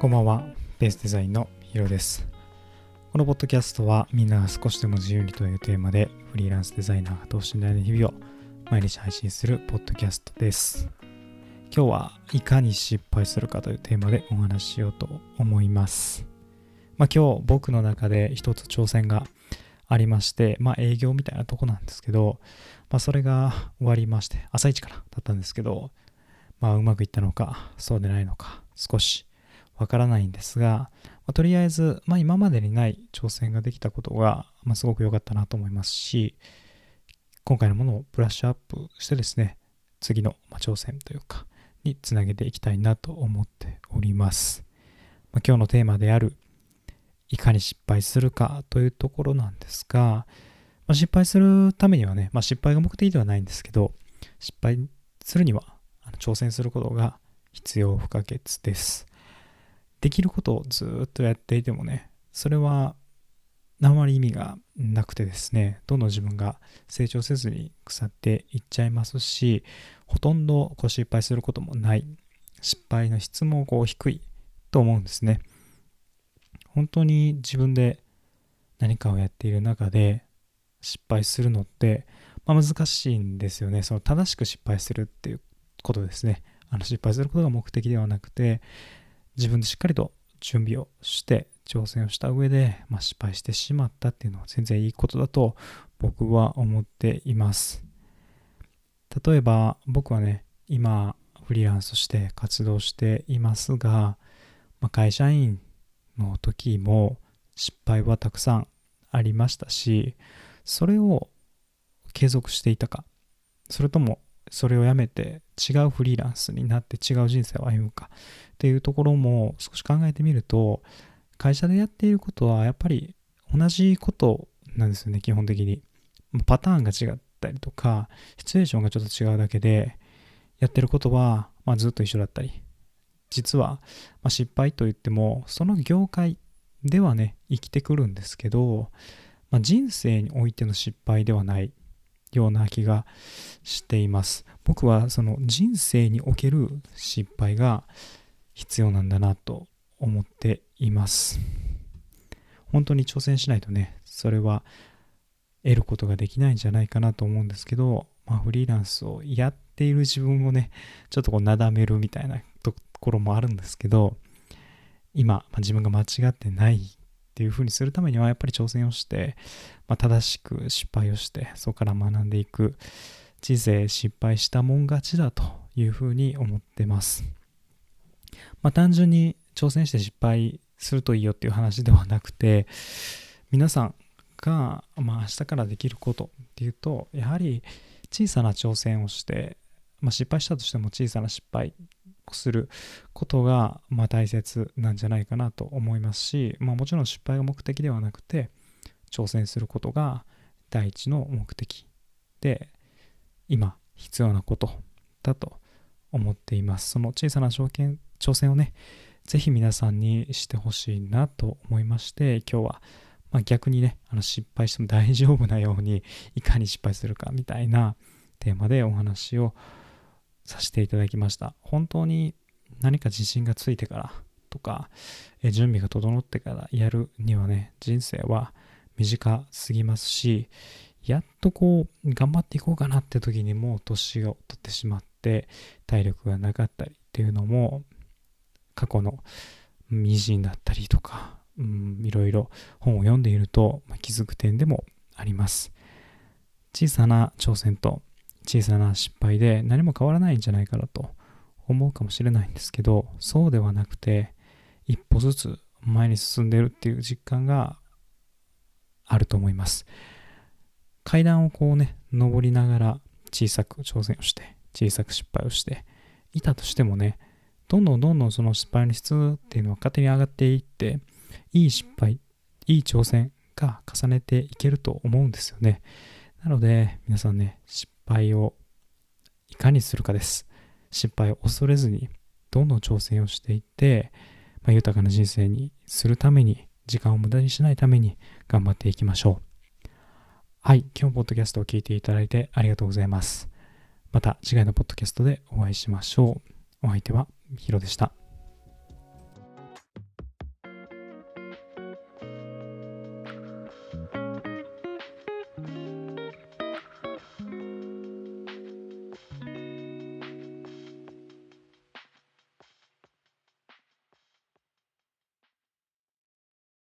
こんばんは、ベースデザインのヒロです。このポッドキャストはみんなが少しでも自由にというテーマでフリーランスデザイナーが等身大の日々を毎日配信するポッドキャストです。今日はいかに失敗するかというテーマでお話ししようと思います。まあ今日僕の中で一つ挑戦がありまして、まあ営業みたいなとこなんですけど、まあそれが終わりまして、朝一からだったんですけど、まあうまくいったのか、そうでないのか、少しわからないんですが、まあとりあえず、まあ、今までにない挑戦ができたことが、まあ、すごく良かったなと思いますし、今回のものをブラッシュアップしてですね、次の、まあ、挑戦というか、につなげていきたいなと思っております。まあ、今日のテーマである、いかに失敗するかというところなんですが、まあ、失敗するためにはね、まあ、失敗が目的ではないんですけど、失敗するにはあの挑戦することが必要不可欠です。できることをずっとやっていてもね、それはあまり意味がなくてですね、どんどん自分が成長せずに腐っていっちゃいますし、ほとんどこう失敗することもない、失敗の質もこう低いと思うんですね。本当に自分で何かをやっている中で失敗するのって、まあ、難しいんですよね。その正しく失敗するっていうことですね。あの失敗することが目的ではなくて、自分でしっかりと準備をして挑戦をした上で、まあ、失敗してしまったっていうのは全然いいことだと僕は思っています。例えば僕はね今フリーランスとして活動していますが、まあ、会社員の時も失敗はたくさんありましたしそれを継続していたかそれともそれをやめて違うフリーランスになって違う人生を歩むか。っていうところも少し考えてみると会社でやっていることはやっぱり同じことなんですよね基本的に。パターンが違ったりとかシチュエーションがちょっと違うだけでやってることは、まあ、ずっと一緒だったり。実は、まあ、失敗といってもその業界ではね生きてくるんですけど、まあ、人生においての失敗ではない。ような気がしています。僕はその人生における失敗が必要なんだなと思っています。本当に挑戦しないとねそれは得ることができないんじゃないかなと思うんですけど、まあ、フリーランスをやっている自分をねちょっとこうなだめるみたいなところもあるんですけど今、まあ、自分が間違ってないっていうふうにするためにはやっぱり挑戦をして、まあ、正しく失敗をしてそこから学んでいく。人生失敗したもん勝ちだというふうに思ってます。まあ、単純に挑戦して失敗するといいよっていう話ではなくて皆さんが、まあ、明日からできることっていうとやはり小さな挑戦をして、まあ、失敗したとしても小さな失敗することが、まあ、大切なんじゃないかなと思いますし、まあ、もちろん失敗が目的ではなくて挑戦することが第一の目的で今必要なことだと思っています。その小さな条件挑戦をね、ぜひ皆さんにしてほしいなと思いまして、今日は、まあ、逆にね、あの失敗しても大丈夫なように、いかに失敗するかみたいなテーマでお話をさせていただきました。本当に何か自信がついてからとか、え準備が整ってからやるにはね、人生は短すぎますし、やっとこう、頑張っていこうかなって時にもう年を取ってしまって、体力がなかったりっていうのも過去の偉人だったりとか、うん、いろいろ本を読んでいると、ま、気づく点でもあります。小さな挑戦と小さな失敗で何も変わらないんじゃないかなと思うかもしれないんですけど、そうではなくて、一歩ずつ前に進んでるっていう実感があると思います。階段をこうね、登りながら小さく挑戦をして、小さく失敗をしていたとしてもね、どんどんどんどんその失敗の質っていうのは勝手に上がっていって、いい失敗、いい挑戦が重ねていけると思うんですよね。なので、皆さんね、失敗をいかにするかです。失敗を恐れずに、どんどん挑戦をしていって、まあ、豊かな人生にするために、時間を無駄にしないために頑張っていきましょう。はい、今日もポッドキャストを聞いていただいてありがとうございます。また次回のポッドキャストでお会いしましょう。お相手はヒロでした。